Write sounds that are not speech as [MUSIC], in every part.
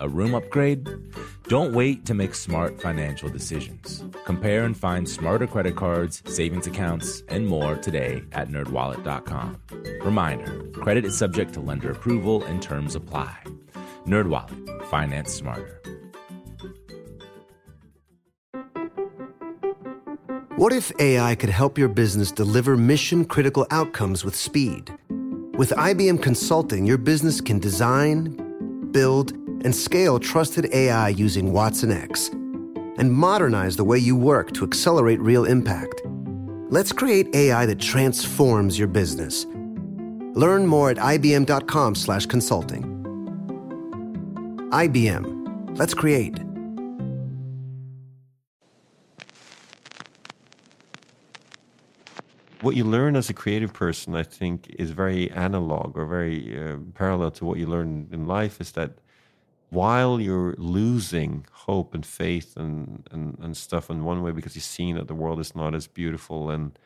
A room upgrade? Don't wait to make smart financial decisions. Compare and find smarter credit cards, savings accounts, and more today at nerdwallet.com. Reminder, credit is subject to lender approval and terms apply. NerdWallet, finance smarter. What if AI could help your business deliver mission critical outcomes with speed? With IBM Consulting, your business can design, build, and scale trusted AI using watsonx and modernize the way you work to accelerate real impact. Let's create AI that transforms your business. Learn more at ibm.com/consulting. IBM. Let's create. What you learn as a creative person, I think, is very analog or very uh, parallel to what you learn in life. Is that while you're losing hope and faith and, and, and stuff in one way because you're seeing that the world is not as beautiful and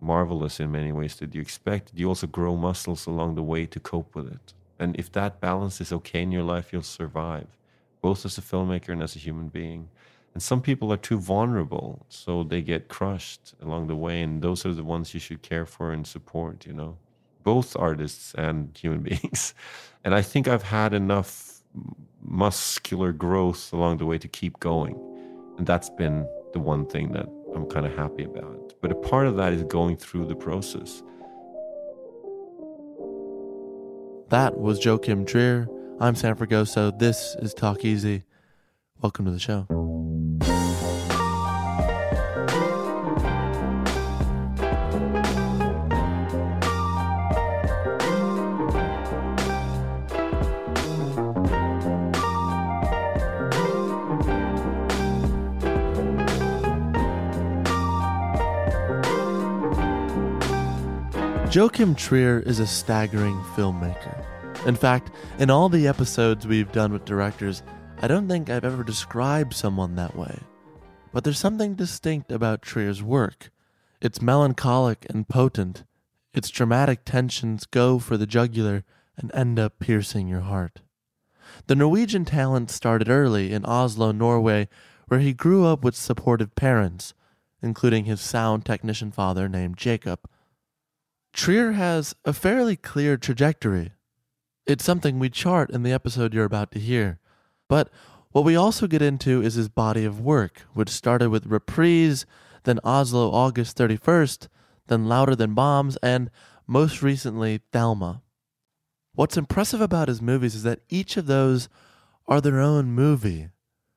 marvelous in many ways that you expected, you also grow muscles along the way to cope with it. And if that balance is okay in your life, you'll survive, both as a filmmaker and as a human being. And some people are too vulnerable, so they get crushed along the way. And those are the ones you should care for and support, you know, both artists and human [LAUGHS] beings. And I think I've had enough muscular growth along the way to keep going. And that's been the one thing that I'm kind of happy about. But a part of that is going through the process. That was Joachim Trier. I'm Sam Fragoso. This is Talk Easy. Welcome to the show. Joachim Trier is a staggering filmmaker. In fact, in all the episodes we've done with directors, I don't think I've ever described someone that way. But there's something distinct about Trier's work. It's melancholic and potent. Its dramatic tensions go for the jugular and end up piercing your heart. The Norwegian talent started early in Oslo, Norway, where he grew up with supportive parents, including his sound technician father named Jacob Trier has a fairly clear trajectory. It's something we chart in the episode you're about to hear. But what we also get into is his body of work, which started with Reprise, then Oslo August 31st, then Louder Than Bombs, and most recently, Thelma. What's impressive about his movies is that each of those are their own movie.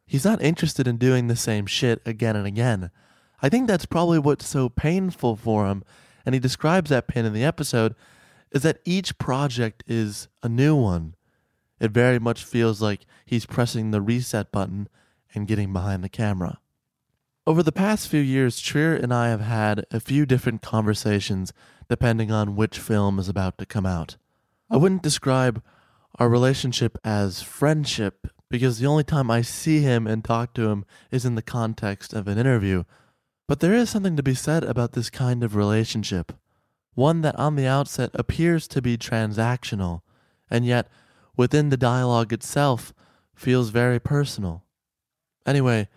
He's not interested in doing the same shit again and again. I think that's probably what's so painful for him and he describes that pin in the episode, is that each project is a new one. It very much feels like he's pressing the reset button and getting behind the camera. Over the past few years, Trier and I have had a few different conversations depending on which film is about to come out. I wouldn't describe our relationship as friendship because the only time I see him and talk to him is in the context of an interview but there is something to be said about this kind of relationship, one that on the outset appears to be transactional, and yet within the dialogue itself feels very personal. Anyway,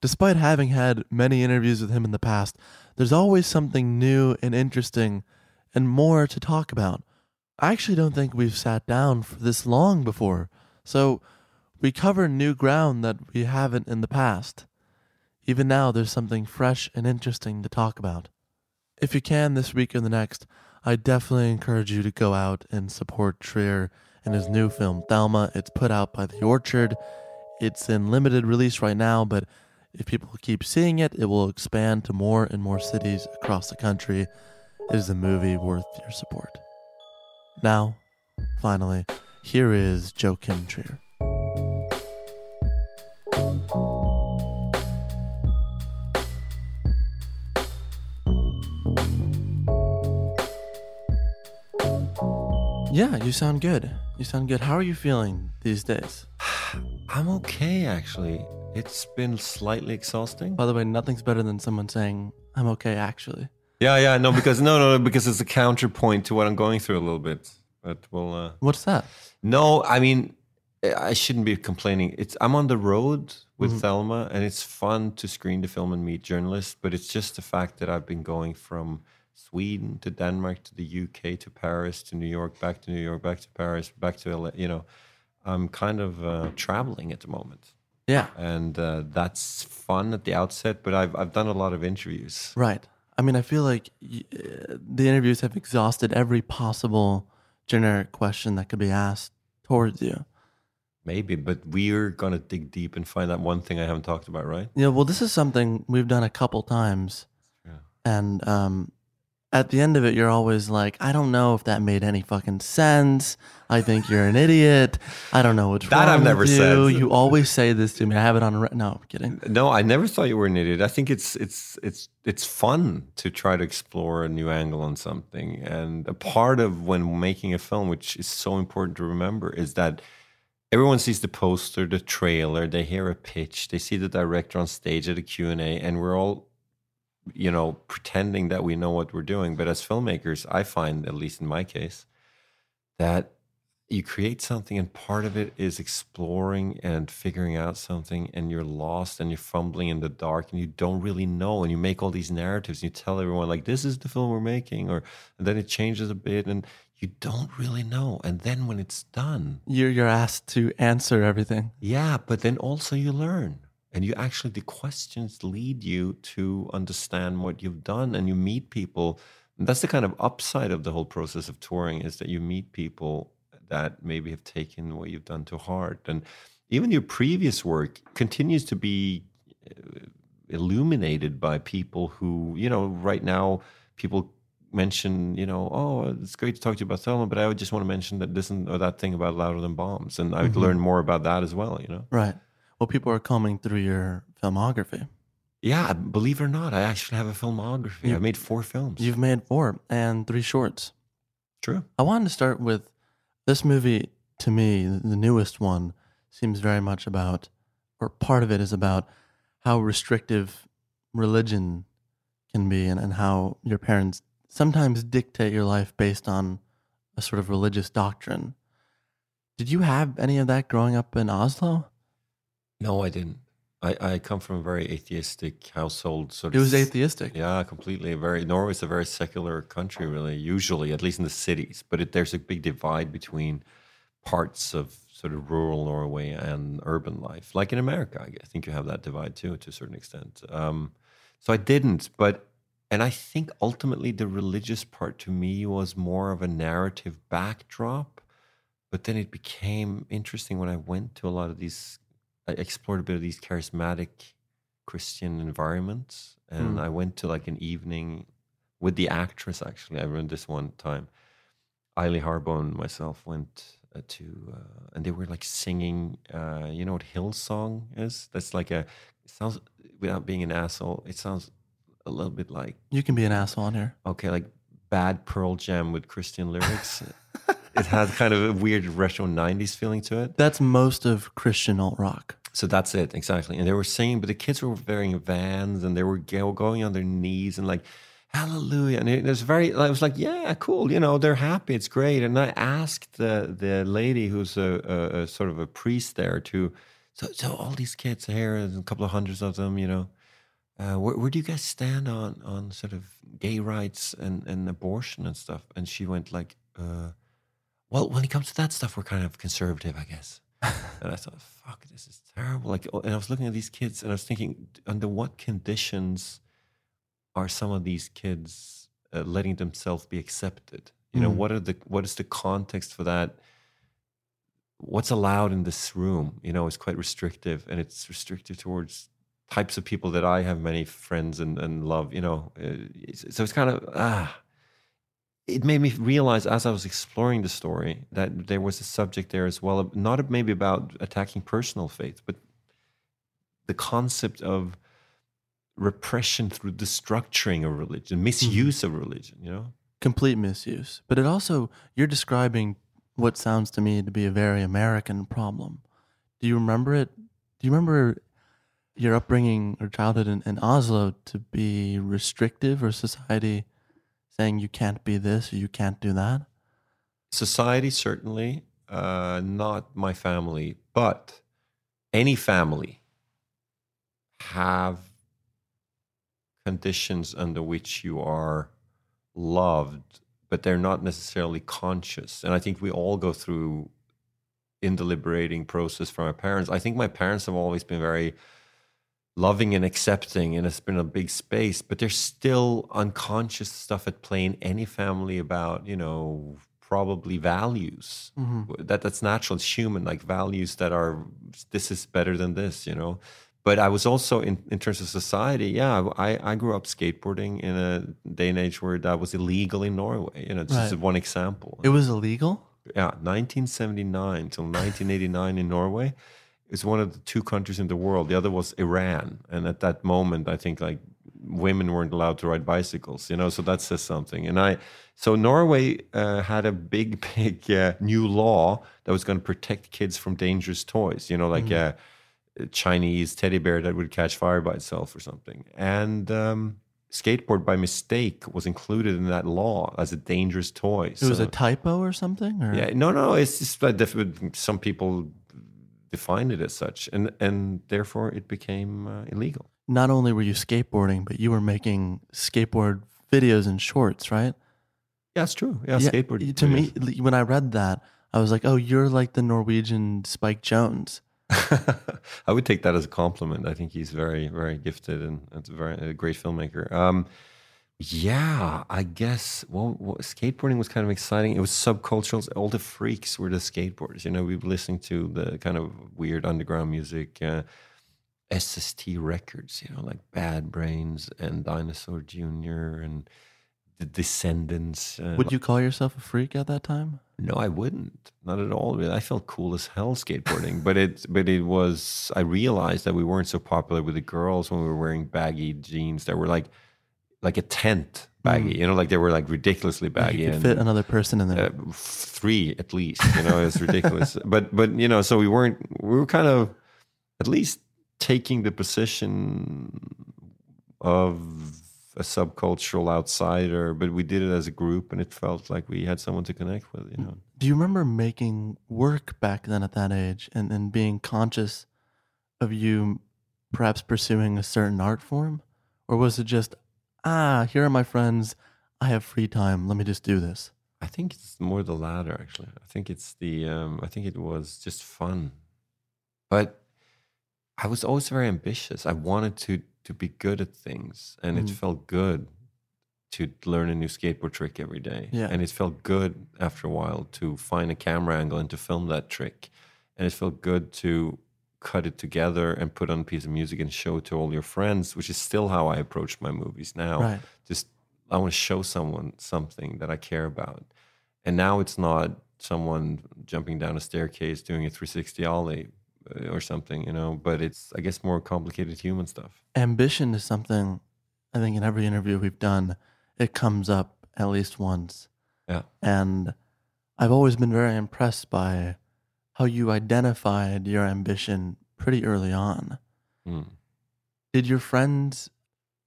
despite having had many interviews with him in the past, there's always something new and interesting and more to talk about. I actually don't think we've sat down for this long before. So we cover new ground that we haven't in the past. Even now, there's something fresh and interesting to talk about. If you can this week or the next, I definitely encourage you to go out and support Trier and his new film, Thelma. It's put out by The Orchard. It's in limited release right now, but if people keep seeing it, it will expand to more and more cities across the country. It is a movie worth your support. Now, finally, here is Joachim Trier. Yeah, you sound good. You sound good. How are you feeling these days? [SIGHS] I'm okay, actually. It's been slightly exhausting. By the way, nothing's better than someone saying, I'm okay, actually. Yeah, yeah, no, because no, no, no, [LAUGHS] because it's a counterpoint to what I'm going through a little bit. But we'll. Uh, What's that? no, I mean, I shouldn't be complaining. It's I'm on the road with Thelma, and it's fun to screen the film and meet journalists. But it's just the fact that I've been going from Sweden to Denmark to the UK to Paris to New York, back to New York, back to Paris, back to LA. You know, I'm kind of uh, traveling at the moment, Yeah, and uh, that's fun at the outset. But I've I've done a lot of interviews. right. I mean, I feel like y- uh, the interviews have exhausted every possible generic question that could be asked towards you. Maybe, but we're gonna dig deep and find out one thing I haven't talked about, right? Yeah, well, this is something we've done a couple times. Yeah. And um, at the end of it, you're always like, I don't know if that made any fucking sense. I think you're an idiot. I don't know what's That wrong I've never with you. said. You always say this to me. I have it on. Re- no, I'm kidding. No, I never thought you were an idiot. I think it's it's it's it's fun to try to explore a new angle on something. And a part of when making a film, which is so important to remember, is that everyone sees the poster, the trailer, they hear a pitch, they see the director on stage at a Q&A, and we're all you know pretending that we know what we're doing. But as filmmakers, I find, at least in my case, that you create something and part of it is exploring and figuring out something and you're lost and you're fumbling in the dark and you don't really know and you make all these narratives and you tell everyone like this is the film we're making or and then it changes a bit and you don't really know and then when it's done You're you're asked to answer everything. yeah but then also you learn and you actually the questions lead you to understand what you've done and you meet people. And that's the kind of upside of the whole process of touring is that you meet people that maybe have taken what you've done to heart. And even your previous work continues to be uh, illuminated by people who you know right now people mention you know oh it's great to talk to you about Thelma but I would just want to mention that this and or that thing about louder than bombs and I would learn more about that as well you know? Right. Well, people are combing through your filmography. yeah believe it or not I actually have a filmography You- I've made four films You've made four and three shorts. true I wanted to start with this movie. To me, the newest one seems very much about, or part of it is about how restrictive religion can be and, and how your parents sometimes dictate your life based on a sort of religious doctrine. Did you have any of that growing up in Oslo? No I didn't I, I come from a very atheistic household sort It of was atheistic. Yeah, completely. Very Norway's a very secular country, really. Usually, at least in the cities, but it, there's a big divide between parts of sort of rural Norway and urban life, like in America. I think you have that divide too, to a certain extent. Um, so I didn't, but and I think ultimately the religious part to me was more of a narrative backdrop. But then it became interesting when I went to a lot of these. I explored a bit of these charismatic Christian environments. And Mm. I went to like an evening with the actress, actually. I remember this one time. Eili Harboe and myself went uh, to, uh, and they were like singing, uh, you know what Hillsong is? That's like a, it sounds, without being an asshole, it sounds a little bit like, You can be an asshole on here. okay, like bad Pearl Jam with Christian lyrics. It has kind of a weird retro 90s feeling to it. That's most of Christian alt rock. So that's it exactly. And they were singing, but the kids were wearing Vans and they were going on their knees and like Hallelujah. And it was very. I was like, yeah, cool. You know, they're happy. It's great. And I asked the the lady who's a, a, a sort of a priest there to. So so all these kids here, a couple of hundreds of them. You know, uh, where, where do you guys stand on on sort of gay rights and and abortion and stuff? And she went like. Uh, well, when it comes to that stuff, we're kind of conservative, I guess. [LAUGHS] and I thought, fuck, this is terrible. Like, oh, and I was looking at these kids, and I was thinking, under what conditions are some of these kids uh, letting themselves be accepted? You know, Mm. what are the what is the context for that? What's allowed in this room? You know, is quite restrictive, and it's restrictive towards types of people that I have many friends and, and love. You know, uh, so it's kind of ah. It made me realize as I was exploring the story that there was a subject there as well, not maybe about attacking personal faith, but the concept of repression through the structuring of religion, misuse of religion. You know. complete misuse. But it also, you're describing what sounds to me to be a very American problem. Do you remember it? Do you remember your upbringing or childhood in, in Oslo to be restrictive or society saying you can't be this you can't do that? society certainly. Uh, not my family but any family have conditions under which you are loved but they're not necessarily conscious. And i think we all go through in the liberating process from our parents. I think my parents have always been very loving and accepting and it's been a big space but there's still unconscious stuff at play in any family about you know probably values. Mm-hmm. That that's natural it's human like values that are this is better than this you know? But i was also in, in terms of society yeah I, I grew up skateboarding in a day and age where that was illegal in norway you know this is one example. It was illegal? yeah 1979 till 1989 in norway it's one of the two countries in the world. The other was iran. And at that moment i think like women weren't allowed to ride bicycles you know? So that says something. And i so norway uh, had a big [LAUGHS] big uh, new law that was going to protect kids from dangerous toys you know like uh, a chinese teddy bear that would catch fire by itself or something. And um, skateboard by mistake was included in that law as a dangerous toy It was a typo or something? Or? yeah, no, no, it's just that some people defined it as such, and and therefore it became uh, illegal. Not only were you skateboarding, but you were making skateboard videos and shorts, right? Yeah, it's true. Yeah, skateboard. To me, when I read that, I was like, "Oh, you're like the Norwegian Spike Jonze." [LAUGHS] I would take that as a compliment. I think he's very, very gifted and it's a very a great filmmaker. Um, yeah, I guess. Well, well, skateboarding was kind of exciting. It was subcultural. All the freaks were the skateboarders. You know, we were listening to the kind of weird underground music, uh, SST records. You know, like Bad Brains and Dinosaur Jr. and the Descendents. Uh, Would you call yourself a freak at that time? no, I wouldn't. Not at all. I felt cool as hell skateboarding, but it but it was. I realized that we weren't so popular with the girls when we were wearing baggy jeans that were like like a tent baggy. You know, like they were like ridiculously Mm. Like baggy you could fit another person in there. uh, three at least. You know, it's ridiculous. [LAUGHS] but but you know, so we weren't. We were kind of at least taking the position of a subcultural outsider, but we did it as a group, and it felt like we had someone to connect with. You know. Do you remember making work back then at that age and, and being conscious of you perhaps pursuing a certain art form? Or was it just, ah, here are my friends. I have free time. Let me just do this. I think it's more the latter, actually. I think it's the. Um, I think it was just fun, but I was always very ambitious. I wanted to to be good at things, and it Mm. felt good to learn a new skateboard trick every day. Yeah. and it felt good after a while to find a camera angle and to film that trick, and it felt good to cut it together and put on a piece of music and show it to all your friends, which is still how I approach my movies now Right. just I want to show someone something that I care about. And now it's not someone jumping down a staircase doing a 360 ollie uh, or something, you know, but it's I guess more complicated human stuff. Ambition is something I think in every interview we've done, it comes up at least once. Yeah. And I've always been very impressed by how you identified your ambition pretty early on. Mm. Did your friends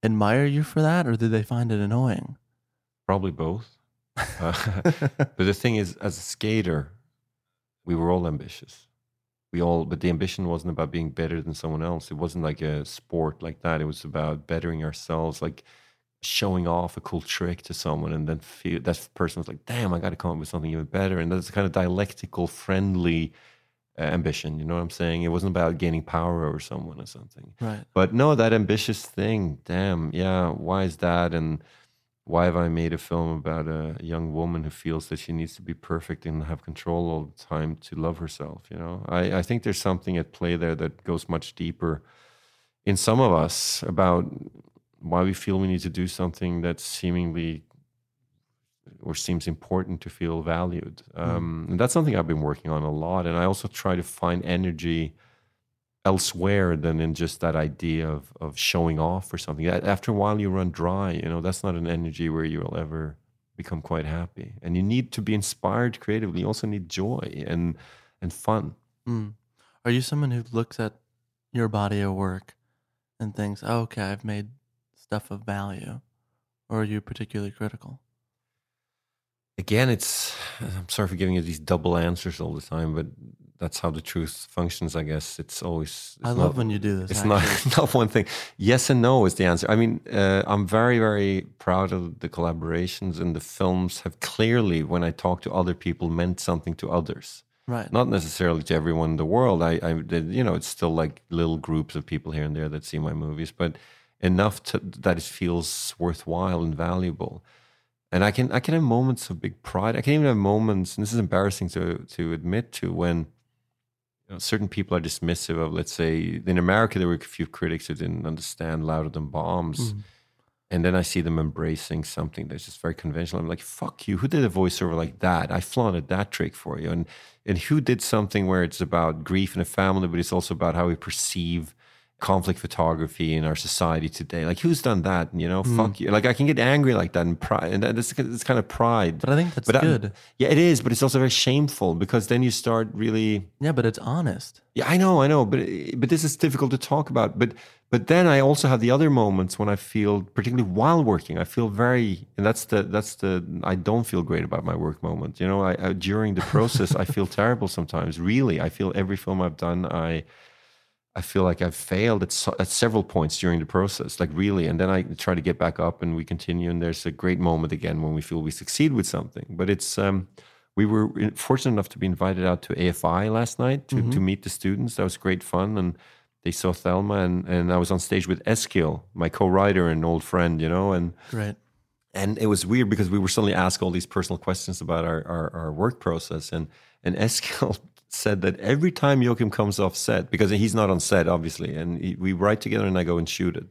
admire you for that or did they find it annoying? Probably both. Uh, [LAUGHS] but the thing is, as a skater, we were all ambitious. We all, but the ambition wasn't about being better than someone else. It wasn't like a sport like that. It was about bettering ourselves, like showing off a cool trick to someone and then feel that person was like damn i got to come up with something even better. And that's kind of dialectical friendly uh, ambition you know what i'm saying? It wasn't about gaining power over someone or something. Right. but no that ambitious thing damn yeah why is that? And why have i made a film about a young woman who feels that she needs to be perfect and have control all the time to love herself you know? I, I think there's something at play there that goes much deeper in some of us about why we feel we need to do something that seemingly or seems important to feel valued. Um, and that's something I've been working on a lot. And I also try to find energy elsewhere than in just that idea of, of showing off or something. After a while, you run dry. You know, that's not an energy where you'll ever become quite happy. And you need to be inspired creatively. You also need joy and and fun. Mm. Are you someone who looks at your body of work and thinks, oh, okay, I've made stuff of value? Or are you particularly critical? again, it's I'm sorry for giving you these double answers all the time, but that's how the truth functions. I guess it's always. I love not- when you do this. It's actually. not [LAUGHS] not one thing. Yes and no is the answer. I mean, uh, I'm very very proud of the collaborations, and the films have clearly, when I talk to other people, meant something to others. right. Not necessarily to everyone in the world. I, I you know, it's still like little groups of people here and there that see my movies, but enough to, that it feels worthwhile and valuable. And I can I can have moments of big pride. I can even have moments, and this is embarrassing to to admit to, when you know, certain people are dismissive of, let's say, in America there were a few critics who didn't understand "Louder Than Bombs," mm-hmm. and then I see them embracing something that's just very conventional. I'm like, "Fuck you! Who did a voiceover like that? I flaunted that trick for you." And and who did something where it's about grief in a family, but it's also about how we perceive conflict photography in our society today. Like, who's done that? You know, mm. fuck you. Like, I can get angry like that and pride, and that's it's kind of pride. But I think that's But I- good. yeah, it is, but it's also very shameful because then you start really. yeah, but it's honest. Yeah, I know, I know, but but this is difficult to talk about. But but then I also have the other moments when I feel, particularly while working, I feel very, and that's the that's the I don't feel great about my work moment. You know, I, I during the process I feel [LAUGHS] terrible sometimes. Really, I feel every film I've done, I I feel like I've failed at, so- at several points during the process, like really. And then I try to get back up and we continue. And there's a great moment again when we feel we succeed with something. But it's, um, we were fortunate enough to be invited out to AFI last night to, to meet the students. That was great fun. And they saw Thelma and, and I was on stage with Eskil, my co-writer and old friend, you know, and Great. and it was weird because we were suddenly asked all these personal questions about our, our, our work process and and Eskil said that every time Joachim comes off set because he's not on set obviously and he, we write together and I go and shoot it.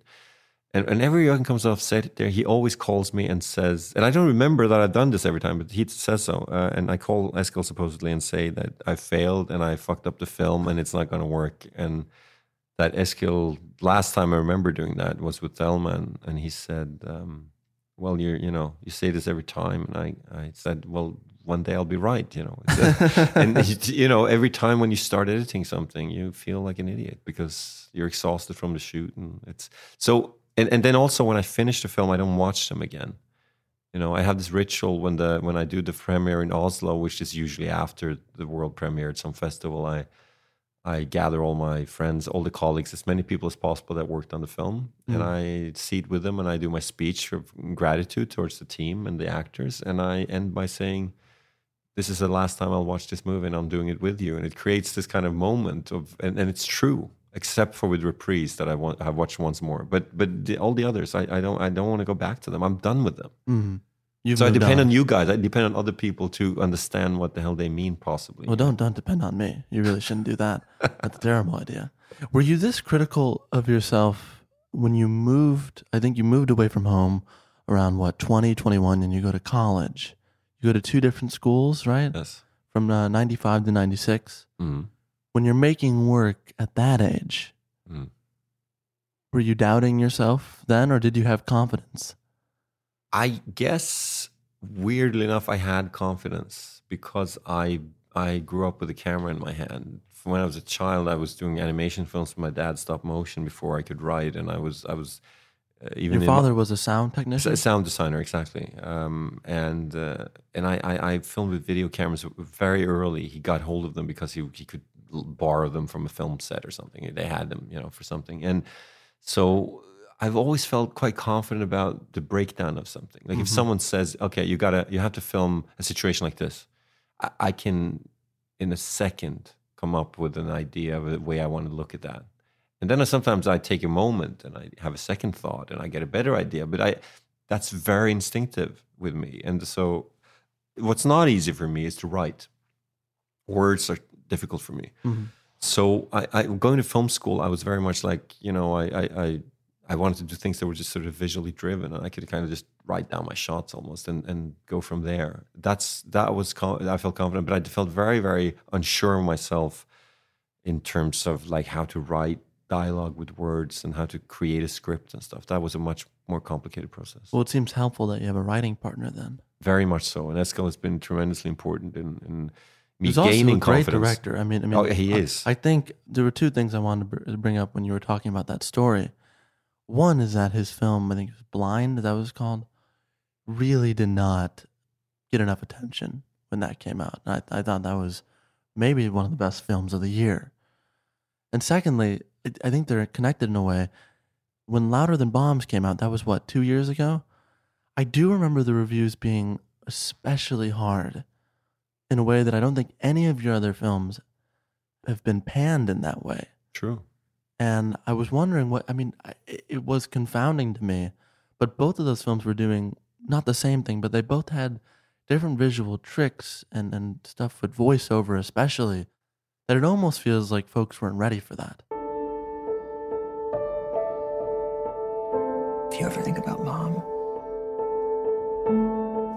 And whenever Joachim comes off set there he always calls me and says and I don't remember that I've done this every time but he says so. Uh, and I call Eskil supposedly and say that I failed and I fucked up the film and it's not going to work. And that Eskil last time I remember doing that was with Thelma and, he said um, well, you're, you know, you say this every time. And I, I said, well, one day I'll be right, you know. A- [LAUGHS] and, you know, every time when you start editing something, you feel like an idiot because you're exhausted from the shoot. And it's so, and, and then also when I finish the film, I don't watch them again. You know, I have this ritual when the when I do the premiere in Oslo, which is usually after the world premiere at some festival. I I gather all my friends, all the colleagues, as many people as possible that worked on the film, and mm. I sit with them and I do my speech of gratitude towards the team and the actors, and I end by saying, "This is the last time I'll watch this movie, and I'm doing it with you." And it creates this kind of moment of, and, and it's true, except for with Reprise that I want I've watched once more, but but the, all the others, I, I don't I don't want to go back to them. I'm done with them. Mm. You've so I depend on. on you guys. I depend on other people to understand what the hell they mean, possibly. Well, don't don't depend on me. You really shouldn't do that. [LAUGHS] That's a terrible idea. Were you this critical of yourself when you moved? I think you moved away from home around what 20, 21, and you go to college. You go to two different schools, right? yes. From uh, 95 to 96. Mhm. When you're making work at that age, Mm. were you doubting yourself then, or did you have confidence? I guess weirdly enough, I had confidence because I I grew up with a camera in my hand. From when I was a child, I was doing animation films with my dad, stop motion, before I could write, and I was I was even Your in father was a sound technician. a sound designer exactly, um, and uh, and I, I I filmed with video cameras very early. He got hold of them because he he could borrow them from a film set or something. They had them, you know, for something, and so I've always felt quite confident about the breakdown of something. Like if Mhm. someone says, "Okay, you gotta, you have to film a situation like this," I, I can, in a second, come up with an idea of the way I want to look at that. And then sometimes I take a moment and I have a second thought and I get a better idea. But I, that's very instinctive with me. And so, what's not easy for me is to write. Words are difficult for me. Mhm. So I, I going to film school, I was very much like you know I, I I I wanted to do things that were just sort of visually driven, and I could kind of just write down my shots almost and, and go from there. That's that was I felt confident, but I felt very very unsure of myself in terms of like how to write dialogue with words and how to create a script and stuff. That was a much more complicated process. Well, it seems helpful that you have a writing partner then. very much so, and Eskil has been tremendously important in, in me He's also gaining a great confidence. director. I mean, I mean, Oh, he I- is. I, think there were two things I wanted to bring up when you were talking about that story. One is that his film, I think it was Blind, that was called, really did not get enough attention when that came out. And I, I thought that was maybe one of the best films of the year. And secondly, I think they're connected in a way. When Louder Than Bombs came out, that was what, two years ago? I do remember the reviews being especially hard in a way that I don't think any of your other films have been panned in that way. True. And I was wondering what, I mean, it it was confounding to me, but both of those films were doing not the same thing, but they both had different visual tricks and, and stuff with voiceover, especially, that it almost feels like folks weren't ready for that. If you ever think about mom,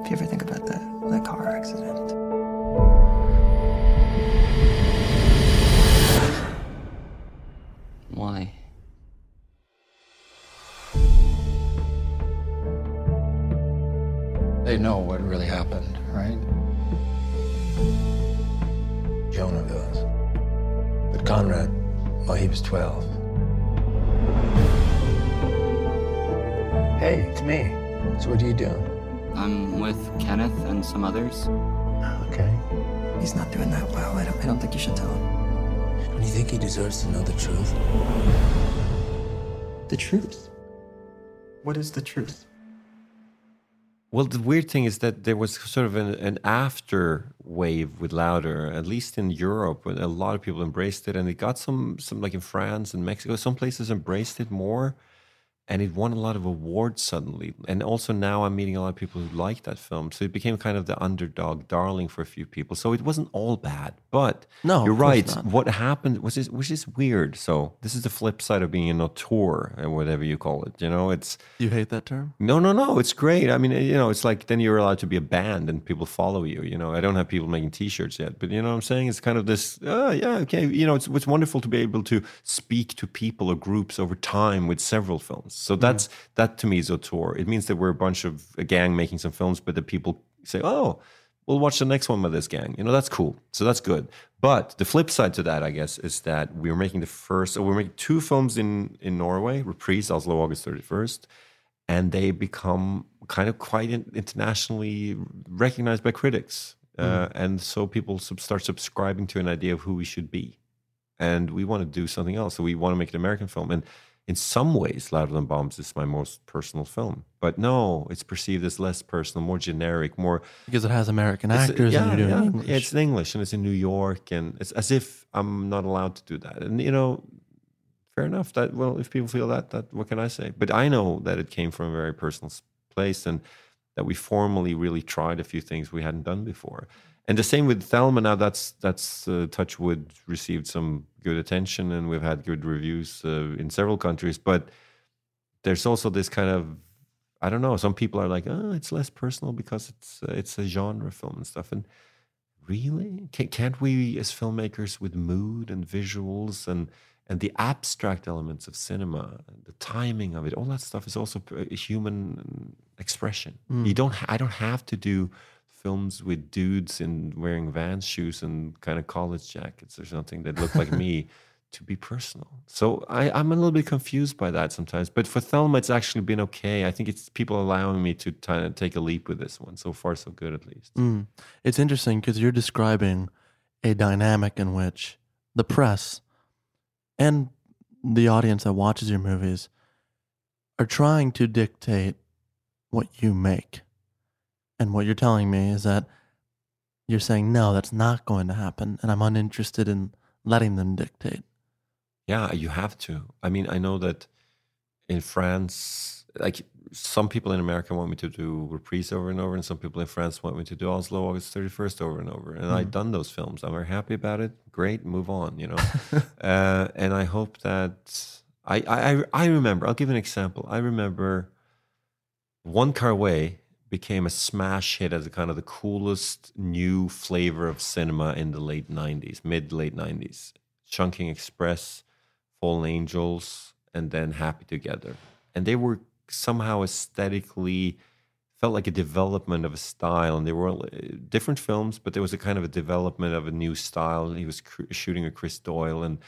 if you ever think about the, the car accident, Why? They know what really happened, right? Jonah does. But Conrad, well, he was 12. Hey, it's me. So what are you doing? I'm with Kenneth and some others. Oh, okay. he's not doing that well. I don't, I don't think you should tell him. Don't you think he deserves to know the truth? The truth. What is the truth? Well, the weird thing is that there was sort of an, an after wave with Louder, at least in Europe, when a lot of people embraced it, and it got some, some like in France and Mexico, some places embraced it more, and it won a lot of awards suddenly. And also now I'm meeting a lot of people who like that film, so it became kind of the underdog darling for a few people. So it wasn't all bad, but No, you're right. not. What happened was this, which is weird. So this is the flip side of being an auteur, and uh, whatever you call it. You know, it's you hate that term? no, no, no. It's great. I mean, uh, you know, it's like then you're allowed to be a band and people follow you. You know, I don't have people making T-shirts yet, but you know what I'm saying? It's kind of this. Oh, yeah, okay. You know, it's it's wonderful to be able to speak to people or groups over time with several films. So that's that to me is auteur. It means that we're a bunch of a gang making some films, but the people say, oh. We'll watch the next one with this gang. You know, that's cool. So that's good. But the flip side to that, I guess, is that we're making the first, we're making two films in, in Norway, Reprise, Oslo, August 31st and they become kind of quite internationally recognized by critics. Uh, and so people sub- start subscribing to an idea of who we should be. And we want to do something else. So we want to make an American film. And in some ways, Louder Than Bombs is my most personal film. But no, it's perceived as less personal, more generic, more Because it has American actors and you're doing yeah. English. It's in English and it's in New York, and it's as if I'm not allowed to do that. And you know, fair enough. That well, if people feel that, that what can I say? But I know that it came from a very personal place, and that we formally really tried a few things we hadn't done before. And the same with Thelma. Now that's that's uh, Touchwood received some good attention, and we've had good reviews uh, in several countries. But there's also this kind of I don't know. Some people are like, oh, it's less personal because it's uh, it's a genre film and stuff. And really, Can, can't we, as filmmakers, with mood and visuals and and the abstract elements of cinema, the timing of it, all that stuff is also human expression. You don't. I don't have to do films with dudes in wearing Vans shoes and kind of college jackets or something that look like me [LAUGHS] to be personal. So I, I'm a little bit confused by that sometimes. But for Thelma, it's actually been okay. I think it's people allowing me to kind of take a leap with this one. So far, so good at least. Mm. It's interesting because you're describing a dynamic in which the press and the audience that watches your movies are trying to dictate what you make. And what you're telling me is that you're saying, no, that's not going to happen. And I'm uninterested in letting them dictate. Yeah, you have to. I mean, I know that in France, like some people in America want me to do Reprise over and over, and some people in France want me to do Oslo August 31st over and over. And Mm. I've done those films. I'm very happy about it. Great, move on, you know. [LAUGHS] uh, and I hope that I, I I I remember. I'll give an example. I remember Wong Kar-wai became a smash hit as a kind of the coolest new flavor of cinema in the late 90s, mid late 90s. Chungking Express, Fallen Angels, and then Happy Together. And they were somehow aesthetically felt like a development of a style and they were uh, different films but there was a kind of a development of a new style he was shooting with chris doyle and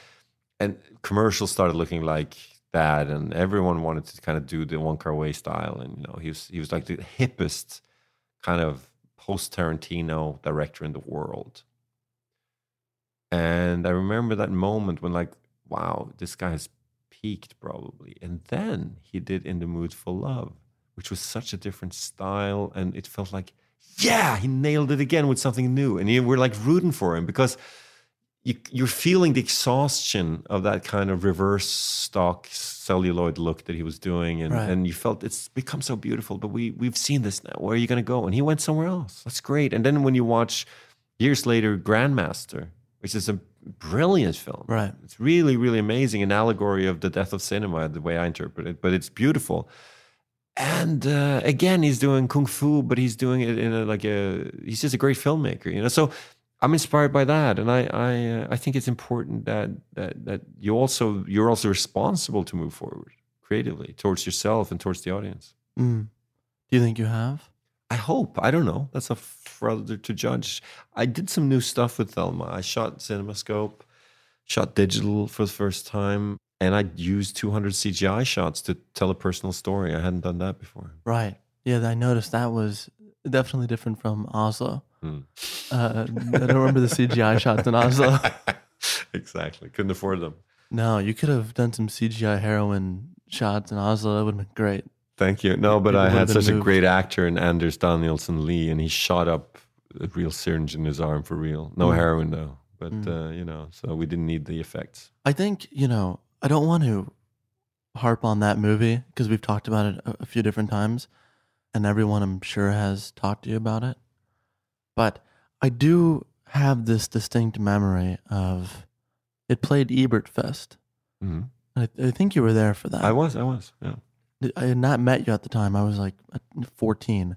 and commercials started looking like that and everyone wanted to kind of do the Wong Kar-wai style and you know he was he was like the hippest kind of post tarantino director in the world. And i remember that moment when like wow this guy has peaked probably. And then he did in the mood for love which was such a different style and it felt like yeah he nailed it again with something new. And we were like rooting for him because you, you're feeling the exhaustion of that kind of reverse stock celluloid look that he was doing and, Right. and you felt it's become so beautiful but we we've seen this now. Where are you going to go? And he went somewhere else. That's great. And then when you watch years later grandmaster which is a brilliant film. Right. it's really really amazing an allegory of the death of cinema the way i interpret it but it's beautiful. And uh, again he's doing kung fu but he's doing it in a like a he's just a great filmmaker you know? So i'm inspired by that and i i uh, i think it's important that that that you also you're also responsible to move forward creatively towards yourself and towards the audience Mm. Do you think you have? I hope. I don't know. That's up for other to judge. I did some new stuff with Thelma. I shot CinemaScope, shot digital for the first time, and I used 200 CGI shots to tell a personal story. I hadn't done that before. Right. Yeah, I noticed that was definitely different from Oslo. Hmm. Uh, I don't remember the CGI shots in Oslo. [LAUGHS] exactly. Couldn't afford them. No, you could have done some CGI heroin shots in Oslo. That would have been great. Thank you. No, but People I had such a great actor in Anders Danielsen Lie, and he shot up a real syringe in his arm for real. No Mm. heroin though, but Mm. uh, you know, so we didn't need the effects. I think, you know, I don't want to harp on that movie because we've talked about it a, a few different times and everyone I'm sure has talked to you about it. But I do have this distinct memory of it played Ebertfest. hmm I, I think you were there for that. I was. I was. Yeah. I had not met you at the time. I was like 14.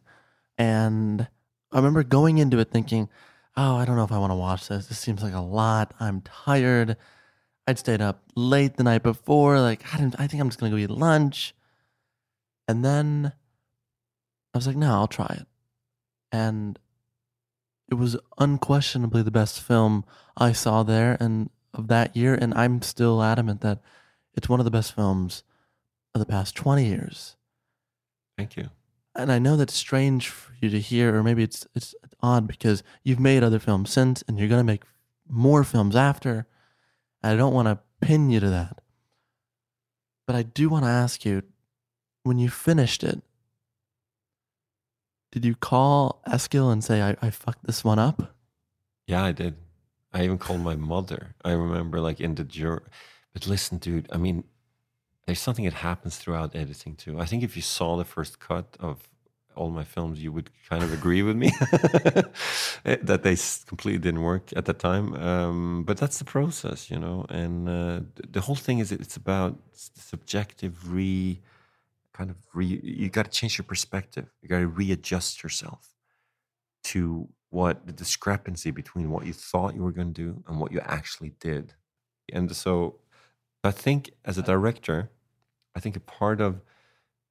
And I remember going into it thinking, oh, I don't know if I want to watch this. This seems like a lot. I'm tired. I'd stayed up late the night before. Like, I, didn't, I think I'm just going to go eat lunch. And then I was like, no, I'll try it. And it was unquestionably the best film I saw there and of that year. And I'm still adamant that it's one of the best films of the past 20 years. Thank you. And I know that's strange for you to hear, or maybe it's it's odd because you've made other films since, and you're gonna make more films after. And I don't want to pin you to that, but I do want to ask you: when you finished it, did you call Eskil and say, "I, I fucked this one up"? Yeah, I did. I even called my mother. I remember, like in the jur. But listen, dude. I mean, there's something that happens throughout editing too. I think if you saw the first cut of all my films, you would kind of agree with me [LAUGHS] that they completely didn't work at the time. Um, but that's the process, you know. And uh, the whole thing is it's about subjective re kind of re. You got to change your perspective. You got to readjust yourself to what the discrepancy between what you thought you were going to do and what you actually did. And so I think as a director, I think a part of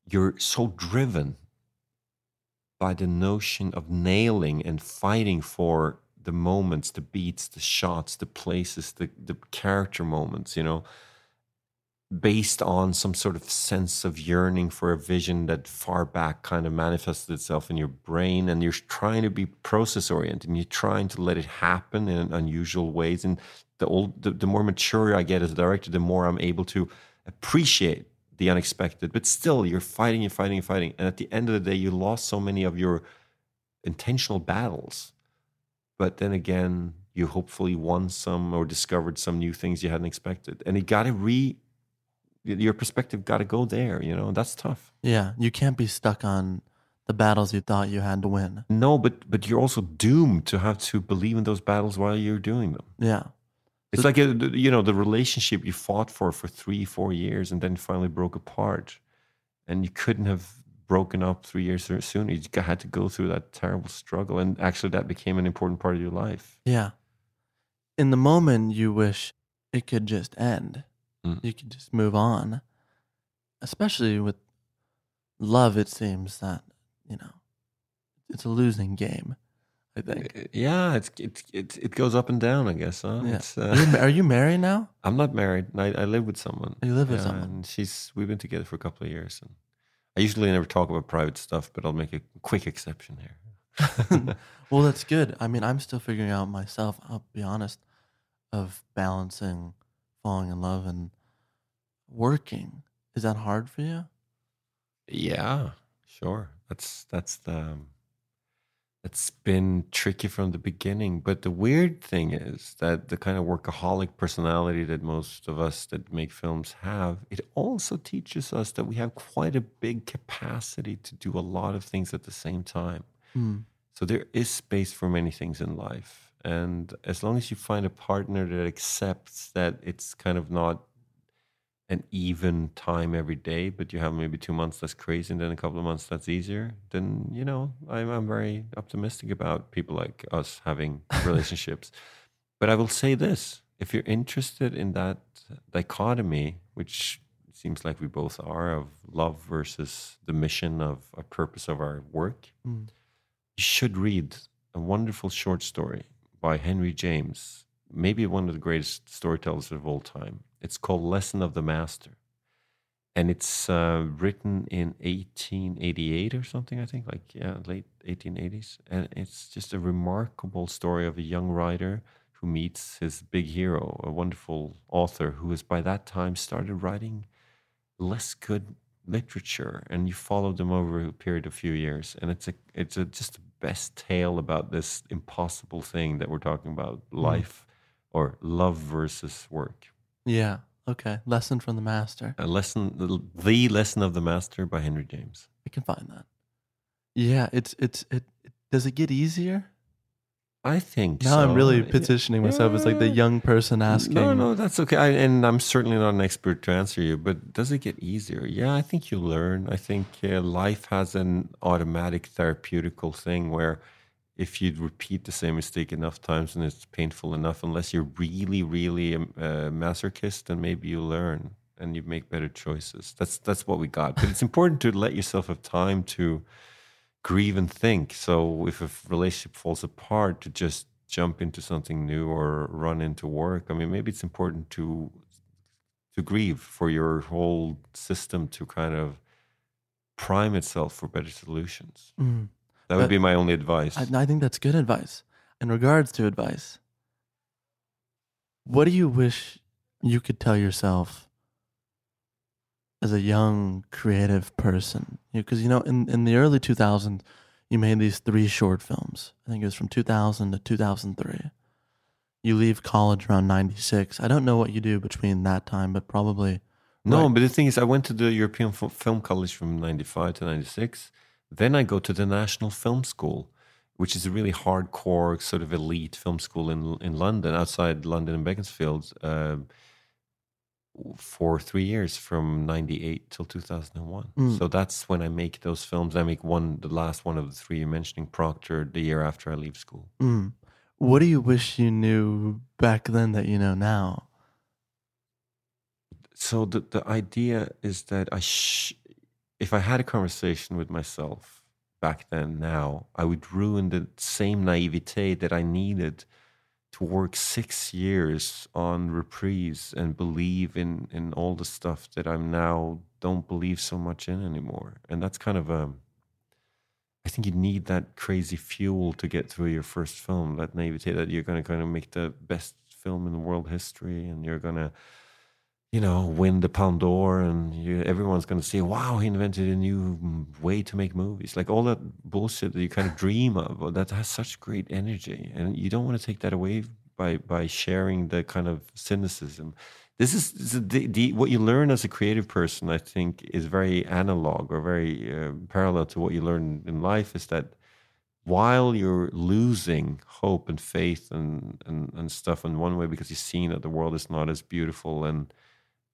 you're so driven by the notion of nailing and fighting for the moments, the beats, the shots, the places, the, the character moments, you know, based on some sort of sense of yearning for a vision that far back kind of manifested itself in your brain. And you're trying to be process oriented and you're trying to let it happen in unusual ways. And the old, the, the more mature I get as a director, the more I'm able to appreciate the unexpected. But still, you're fighting, you're fighting, you're fighting, and at the end of the day, you lost so many of your intentional battles. But then again, you hopefully won some or discovered some new things you hadn't expected, and you got to re. Your perspective got to go there, you know. That's tough. Yeah, you can't be stuck on the battles you thought you had to win. No, but but you're also doomed to have to believe in those battles while you're doing them. Yeah. It's like uh, a, you know the relationship you fought for for three, four years, and then finally broke apart, and you couldn't have broken up three years sooner. You had to go through that terrible struggle, and actually, that became an important part of your life. Yeah. In the moment, you wish it could just end. Mm. You could just move on. Especially with love, it seems that you know it's a losing game. I think. Uh, Yeah, it's it it, it goes up and down. I guess. Huh? Yeah. It's, Are, you, are you married now? [LAUGHS] I'm not married. I, I live with someone. You live with Yeah, someone. and she's we've been together for a couple of years. And I usually never talk about private stuff, but I'll make a quick exception here. [LAUGHS] well, that's good. I mean, I'm still figuring out myself. I'll be honest, of balancing falling in love and working. Is that hard for you? Yeah, sure. That's that's the that's been tricky from the beginning. But the weird thing is that the kind of workaholic personality that most of us that make films have, it also teaches us that we have quite a big capacity to do a lot of things at the same time. Hmm. So there is space for many things in life. And as long as you find a partner that accepts that it's kind of not an even time every day, but you have maybe two months that's crazy and then a couple of months that's easier, then, you know, I'm, I'm very optimistic about people like us having [LAUGHS] relationships. But I will say this if you're interested in that dichotomy, which seems like we both are, of love versus the mission of a purpose of our work, Mm. you should read a wonderful short story by Henry James, maybe one of the greatest storytellers of all time. It's called Lesson of the Master. And it's uh, written in 1888 or something, I think, like, yeah, late 1880s. And it's just a remarkable story of a young writer who meets his big hero, a wonderful author who has by that time started writing less good literature and you follow them over a period of few years and it's a it's a just the best tale about this impossible thing that we're talking about hmm. life or love versus work Yeah. Okay. Lesson from the master. a lesson the, the lesson of the master by henry james I can find that. Yeah. It's it's it. it does it get easier? I think Now I'm really petitioning myself as like the young person asking. No, no, that's okay. I, and I'm certainly not an expert to answer you, but does it get easier? Yeah, I think you learn. I think uh, life has an automatic therapeutical thing where if you repeat the same mistake enough times and it's painful enough, unless you're really, really a, a masochist, then maybe you learn and you make better choices. That's that's what we got. But it's important to let yourself have time to grieve and think. So if a relationship falls apart, to just jump into something new or run into work. I mean, maybe it's important to to grieve for your whole system to kind of prime itself for better solutions. Mm. That would But be my only advice. I, I think that's good advice. In regards to advice, what do you wish you could tell yourself as a young creative person? Because you know, in in the early 2000s, you made these three short films. I think it was from 2000 to 2003. You leave college around 96. I don't know what you do between that time, but probably No, Right. but the thing is, I went to the European Fil- Film College from 95 to 96. Then I go to the National Film School, which is a really hardcore, sort of elite film school in, in London, outside London and Beaconsfield, um, for three years from 98 till 2001. Mm. So that's when I make those films. I make one, the last one of the three you're mentioning, Procter, the year after I leave school. Mm. What do you wish you knew back then that you know now? so the, the idea is that I sh- if I had a conversation with myself back then now, I would ruin the same naivete that I needed to work six years on reprise and believe in in all the stuff that I'm now don't believe so much in anymore. And that's kind of a I think you need that crazy fuel to get through your first film, that naivete that you're gonna kind of make the best film in world history and you're gonna you know, win the Palme d'Or, and you, everyone's going to say, "Wow, he invented a new mm, way to make movies." Like all that bullshit that you kind of dream of. That has such great energy, and you don't want to take that away by by sharing the kind of cynicism. This is, this is the, the, what you learn as a creative person. I think is very analog or very uh, parallel to what you learn in life. Is that while you're losing hope and faith and, and, and stuff in one way because you're seeing that the world is not as beautiful and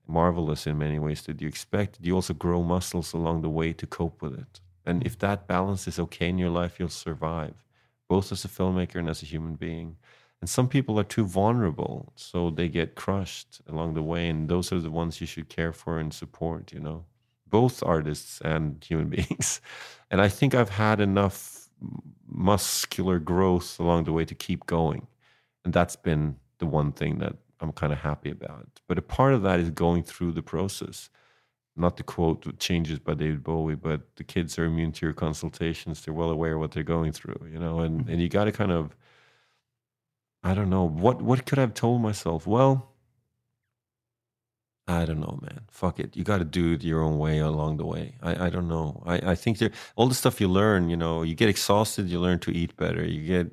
marvelous in many ways that you expect, you also grow muscles along the way to cope with it. And if that balance is okay in your life, you'll survive, both as a filmmaker and as a human being. And some people are too vulnerable, so they get crushed along the way. And those are the ones you should care for and support, you know, both artists and human [LAUGHS] beings. And I think I've had enough muscular growth along the way to keep going. And that's been the one thing that I'm kind of happy about. But a part of that is going through the process. Not to quote changes by David Bowie, but the kids are immune to your consultations. They're well aware of what they're going through, you know, and, Mm-hmm. and you got to kind of, I don't know, what, what could I have told myself? Well, I don't know, man. Fuck it. You got to do it your own way along the way. I, I don't know. I, I think there, all the stuff you learn, you know, you get exhausted, you learn to eat better. You get,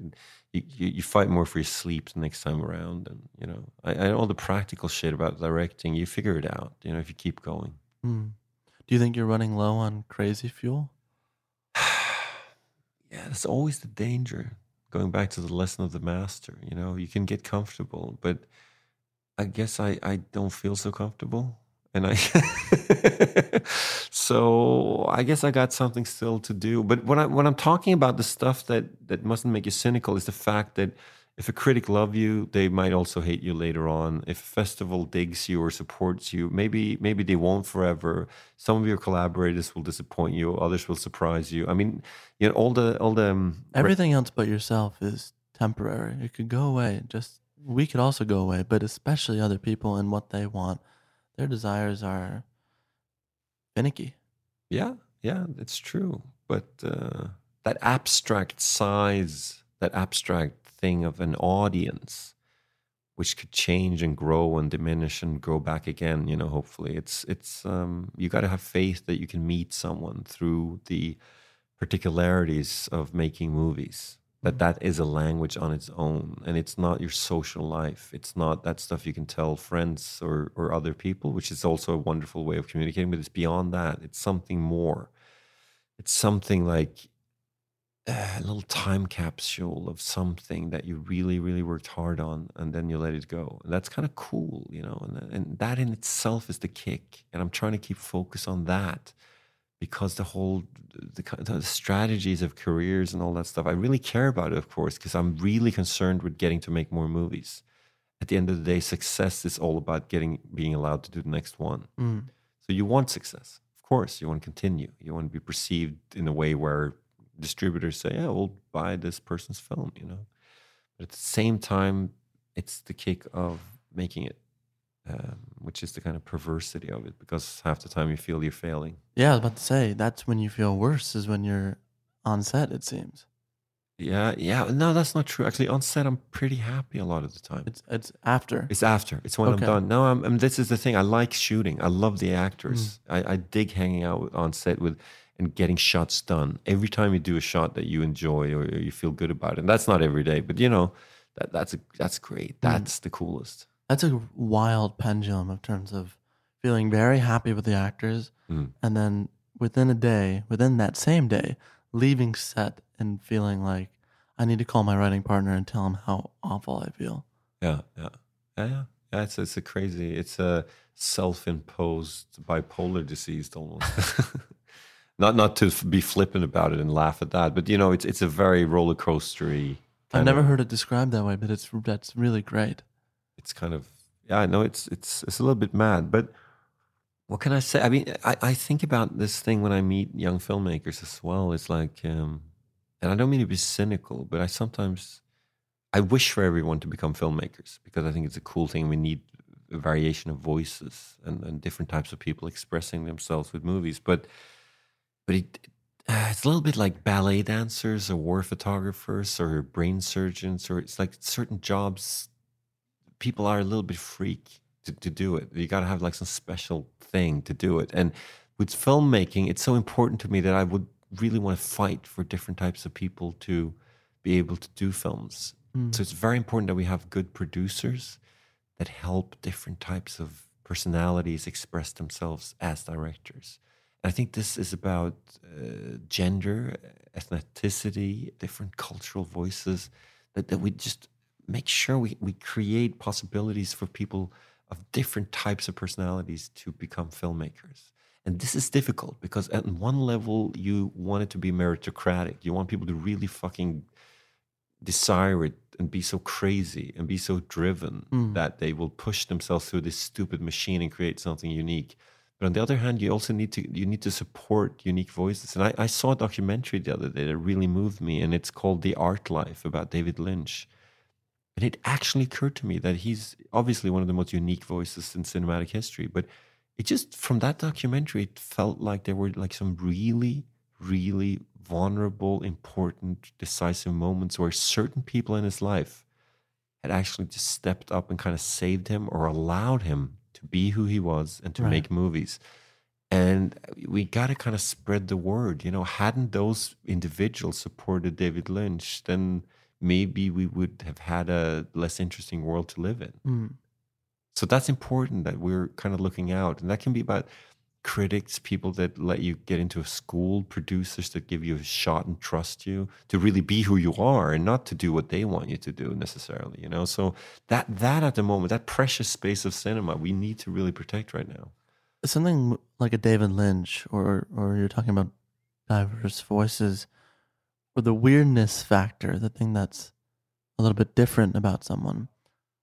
you, you, fight more for your sleep the next time around. And, you know, I, I all the practical shit about directing, you figure it out, you know, if you keep going. Hmm. Do you think you're running low on crazy fuel? [SIGHS] Yeah, that's always the danger. Going back to the lesson of the master, you know, you can get comfortable, but I guess I, I don't feel so comfortable. And I, [LAUGHS] so I guess I got something still to do. But when I when I'm talking about the stuff that that mustn't make you cynical is the fact that if a critic love you, they might also hate you later on. If a festival digs you or supports you, maybe maybe they won't forever. Some of your collaborators will disappoint you, others will surprise you. I mean, you know, all the all the um, Everything else but yourself is temporary. It could go away. Just we could also go away, but especially other people and what they want. Their desires are finicky. Yeah, yeah, it's true. But uh, that abstract size, that abstract thing of an audience, which could change and grow and diminish and grow back again, you know, hopefully, it's it's um, you got to have faith that you can meet someone through the particularities of making movies. That that is a language on its own, and it's not your social life. It's not that stuff you can tell friends or or other people, which is also a wonderful way of communicating. But it's beyond that. It's something more. It's something like uh, a little time capsule of something that you really, really worked hard on, and then you let it go. And that's kind of cool, you know. And and that in itself is the kick. And I'm trying to keep focus on that because the whole the, the strategies of careers and all that stuff, I really care about it, of course, because I'm really concerned with getting to make more movies. At the end of the day, success is all about getting being allowed to do the next one. Mm. So you want success, of course. You want to continue. You want to be perceived in a way where distributors say, "Yeah, we'll buy this person's film," you know. But at the same time, it's the kick of making it, um, which is the kind of perversity of it, because half the time you feel you're failing. Yeah, I was about to say that's when you feel worse is when you're on set. It seems Yeah, yeah. No, that's not true. Actually, on set, I'm pretty happy a lot of the time. it's it's after. It's after. It's when Okay. I'm done. No, I'm, and this is the thing. I like shooting. I love the actors. I, I dig hanging out with, on set with and getting shots done. Every time you do a shot that you enjoy or you feel good about, it. and that's not every day, but you know, that that's a, that's great. That's the coolest. That's a wild pendulum in terms of feeling very happy with the actors, Mm. and then within a day, within that same day, leaving set and feeling like I need to call my writing partner and tell him how awful I feel. Yeah, yeah, yeah, yeah. yeah it's it's a crazy. It's a self-imposed bipolar disease almost. [LAUGHS] not not to be flippant about it and laugh at that, but you know, it's it's a very roller coastery. I've never of- heard it described that way, but it's that's really great. It's kind of yeah i know it's it's it's a little bit mad but what can i say? I mean i, I think about this thing when i meet young filmmakers as well. It's like um and i don't mean to be cynical but i sometimes i wish for everyone to become filmmakers because i think it's a cool thing. We need a variation of voices and, and different types of people expressing themselves with movies. But but it uh, it's a little bit like ballet dancers or war photographers or brain surgeons or it's like certain jobs people are a little bit freak to, to do it. You got to have like some special thing to do it. And with filmmaking, it's so important to me that I would really want to fight for different types of people to be able to do films. Mm. So it's very important that we have good producers that help different types of personalities express themselves as directors. And I think this is about uh, gender, ethnicity, different cultural voices, that, that we just make sure we, we create possibilities for people of different types of personalities to become filmmakers. And this is difficult because at one level you want it to be meritocratic. You want people to really fucking desire it and be so crazy and be so driven Mm. that they will push themselves through this stupid machine and create something unique. But on the other hand, you also need to you need to support unique voices. And I, I saw a documentary the other day that really moved me, and it's called The Art Life about David Lynch. And it actually occurred to me that he's obviously one of the most unique voices in cinematic history. But it just from that documentary, it felt like there were like some really, really vulnerable, important, decisive moments where certain people in his life had actually just stepped up and kind of saved him or allowed him to be who he was and to Right. make movies. And we got to kind of spread the word. You know, hadn't those individuals supported David Lynch, then maybe we would have had a less interesting world to live in. Mm. So that's important that we're kind of looking out. And that can be about critics, people that let you get into a school, producers that give you a shot and trust you to really be who you are and not to do what they want you to do necessarily, you know? So that that at the moment, that precious space of cinema, we need to really protect right now. something like a David Lynch, or or you're talking about diverse voices, or the weirdness factor, the thing that's a little bit different about someone.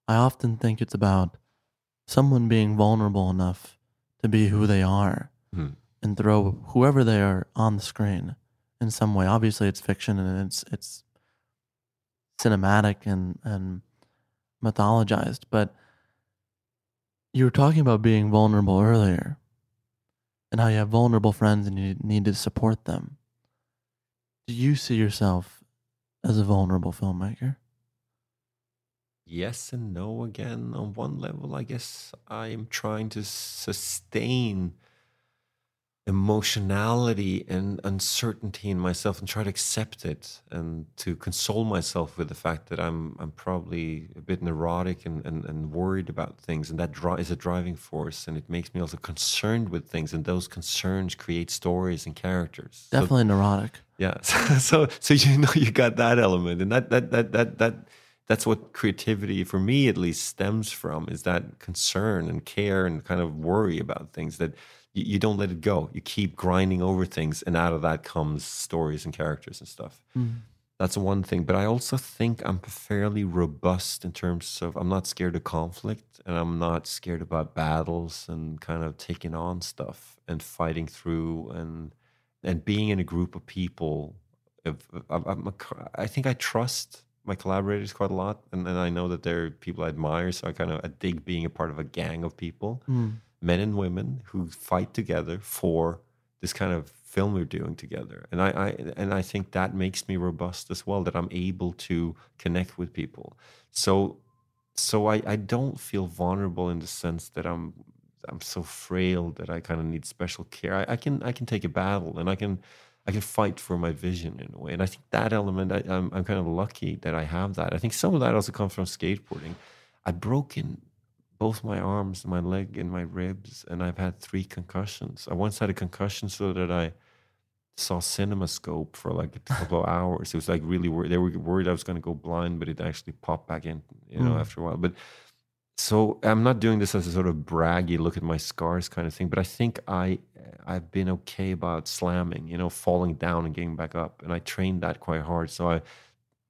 I often think it's about someone being vulnerable enough to be who they are Hmm. and throw whoever they are on the screen in some way. Obviously, it's fiction and it's it's cinematic and and mythologized, but you were talking about being vulnerable earlier and how you have vulnerable friends and you need to support them. Do you see yourself as a vulnerable filmmaker? Yes and no again. On one level, I guess I am trying to sustain emotionality and uncertainty in myself and try to accept it and to console myself with the fact that I'm I'm probably a bit neurotic and, and, and worried about things and that dri- is a driving force and it makes me also concerned with things and those concerns create stories and characters. So- Definitely neurotic. yeah. [LAUGHS] So so you know you got that element, and that that that that that that's what creativity, for me at least, stems from is that concern and care and kind of worry about things that you, you don't let it go. You keep grinding over things, and out of that comes stories and characters and stuff. Mm. That's one thing. But I also think I'm fairly robust in terms of I'm not scared of conflict and I'm not scared about battles and kind of taking on stuff and fighting through and and being in a group of people. If, a, I think I trust my collaborators quite a lot, and, and I know that they're people I admire. So I kind of I dig being a part of a gang of people, Mm. Men and women who fight together for this kind of film we're doing together. And I, I and I think that makes me robust as well. That I'm able to connect with people. So so I, I don't feel vulnerable in the sense that I'm I'm so frail that I kind of need special care. I, I can I can take a battle and I can I can fight for my vision in a way. And I think that element I, I'm I'm kind of lucky that I have that. I think some of that also comes from skateboarding. I broke in both my arms, my leg, and my ribs, and I've had three concussions. I once had a concussion so that I saw CinemaScope for like a [LAUGHS] couple of hours. It was like really worried. They were worried I was going to go blind, but it actually popped back in, you know, Mm. after a while. But so I'm not doing this as a sort of braggy look at my scars kind of thing, but I think I I've been okay about slamming, you know, falling down and getting back up, and I trained that quite hard. So I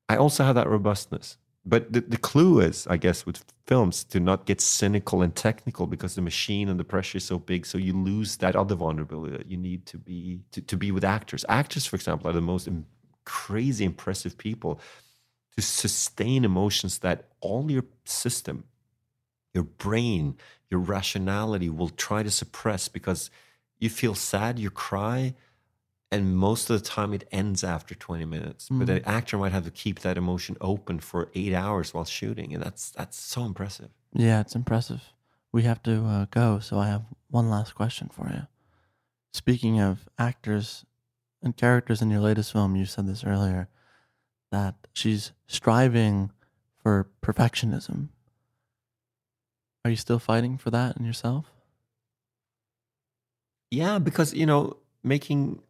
I also have that robustness. But the, the clue is, I guess, with films to not get cynical and technical because the machine and the pressure is so big. So you lose that other vulnerability that you need to be to, to be with actors. Actors, for example, are the most im- crazy impressive people to sustain emotions that all your system, your brain, your rationality will try to suppress because you feel sad, you cry, and most of the time it ends after 20 minutes. But Mm. an actor might have to keep that emotion open for eight hours while shooting, and that's that's so impressive. Yeah, it's impressive. we have to uh, go, so I have one last question for you. Speaking of actors and characters in your latest film, you said this earlier that she's striving for perfectionism. Are you still fighting for that in yourself? Yeah, because you know, making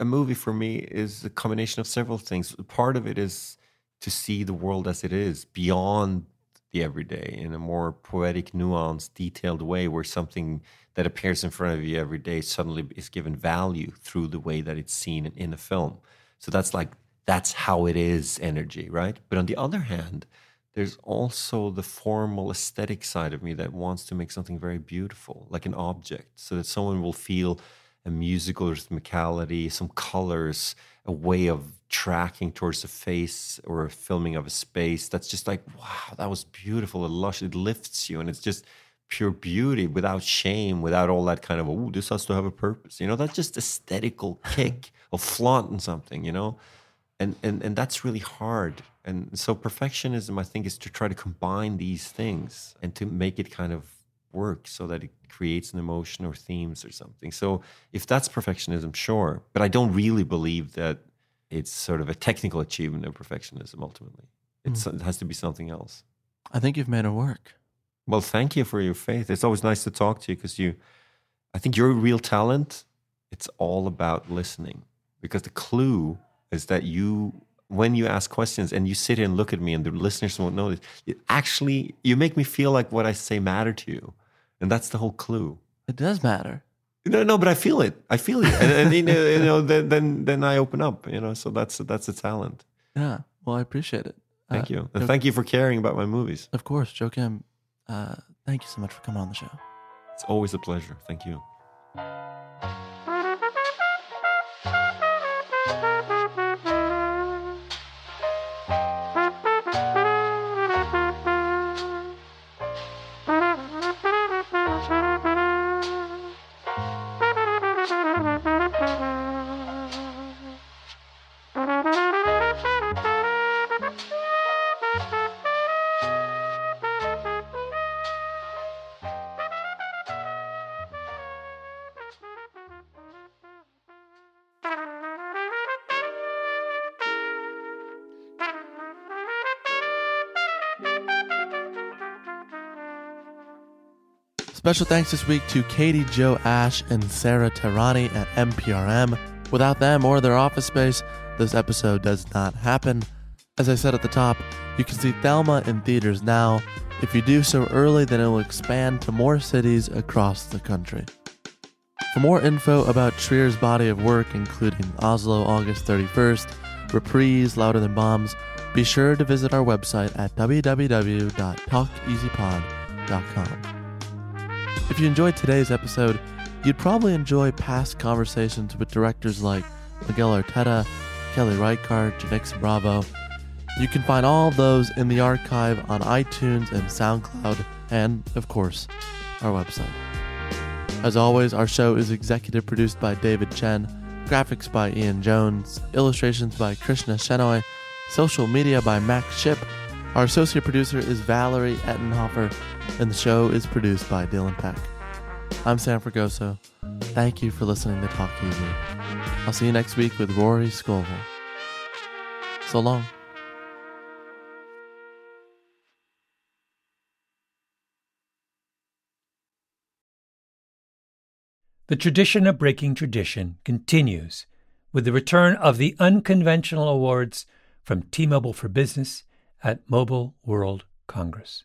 a movie for me is a combination of several things. Part of it is to see the world as it is, beyond the everyday, in a more poetic, nuanced, detailed way, where something that appears in front of you every day suddenly is given value through the way that it's seen in, a film. So that's like that's how it is energy, right? But on the other hand, there's also the formal aesthetic side of me that wants to make something very beautiful, like an object, so that someone will feel a musical rhythmicality, some colors, a way of tracking towards the face or a filming of a space. That's just like, wow, that was beautiful and lush. It lifts you and it's just pure beauty without shame, without all that kind of, oh, this has to have a purpose. You know, that's just aesthetical [LAUGHS] kick of flaunting something, you know? And, and, and that's really hard. And so perfectionism, I think, is to try to combine these things and to make it kind of work so that it creates an emotion or themes or something. So if that's perfectionism, sure. But I don't really believe that it's sort of a technical achievement of perfectionism ultimately. It's, mm. It has to be something else. I think you've made it work. Well, thank you for your faith. It's always nice to talk to you because you, I think your real talent, it's all about listening because the clue is that you when you ask questions and you sit here and look at me and the listeners won't know this, it actually you make me feel like what I say matter to you. And that's the whole clue. It does matter. No, no, but I feel it. I feel it, and, and you know, you know, then, then then I open up. You know, so that's that's a talent. Yeah. Well, I appreciate it. Thank uh, you, and thank you for caring about my movies. Of course, Joachim. Uh, thank you so much for coming on the show. It's always a pleasure. Thank you. Special thanks this week to Katie Joe Ash and Sarah Tehrani at NPRM. Without them or their office space, this episode does not happen. As I said at the top, you can see Thelma in theaters now. If you do so early, then it will expand to more cities across the country. For more info about Trier's body of work, including Oslo August 31st, Reprise Louder Than Bombs, be sure to visit our website at www.talkeasypod.com. If you enjoyed today's episode, you'd probably enjoy past conversations with directors like Miguel Arteta, Kelly Reichardt, Janicza Bravo. You can find all those in the archive on iTunes and SoundCloud, and, of course, our website. As always, our show is executive produced by David Chen, graphics by Ian Jones, illustrations by Krishna Shenoy, social media by Max Ship. Our associate producer is Valerie Ettenhofer, and the show is produced by Dylan Peck. I'm Sam Fragoso. Thank you for listening to Talk Easy. I'll see you next week with Rory Scovel. So long. The tradition of breaking tradition continues with the return of the unconventional awards from T Mobile for Business at Mobile World Congress.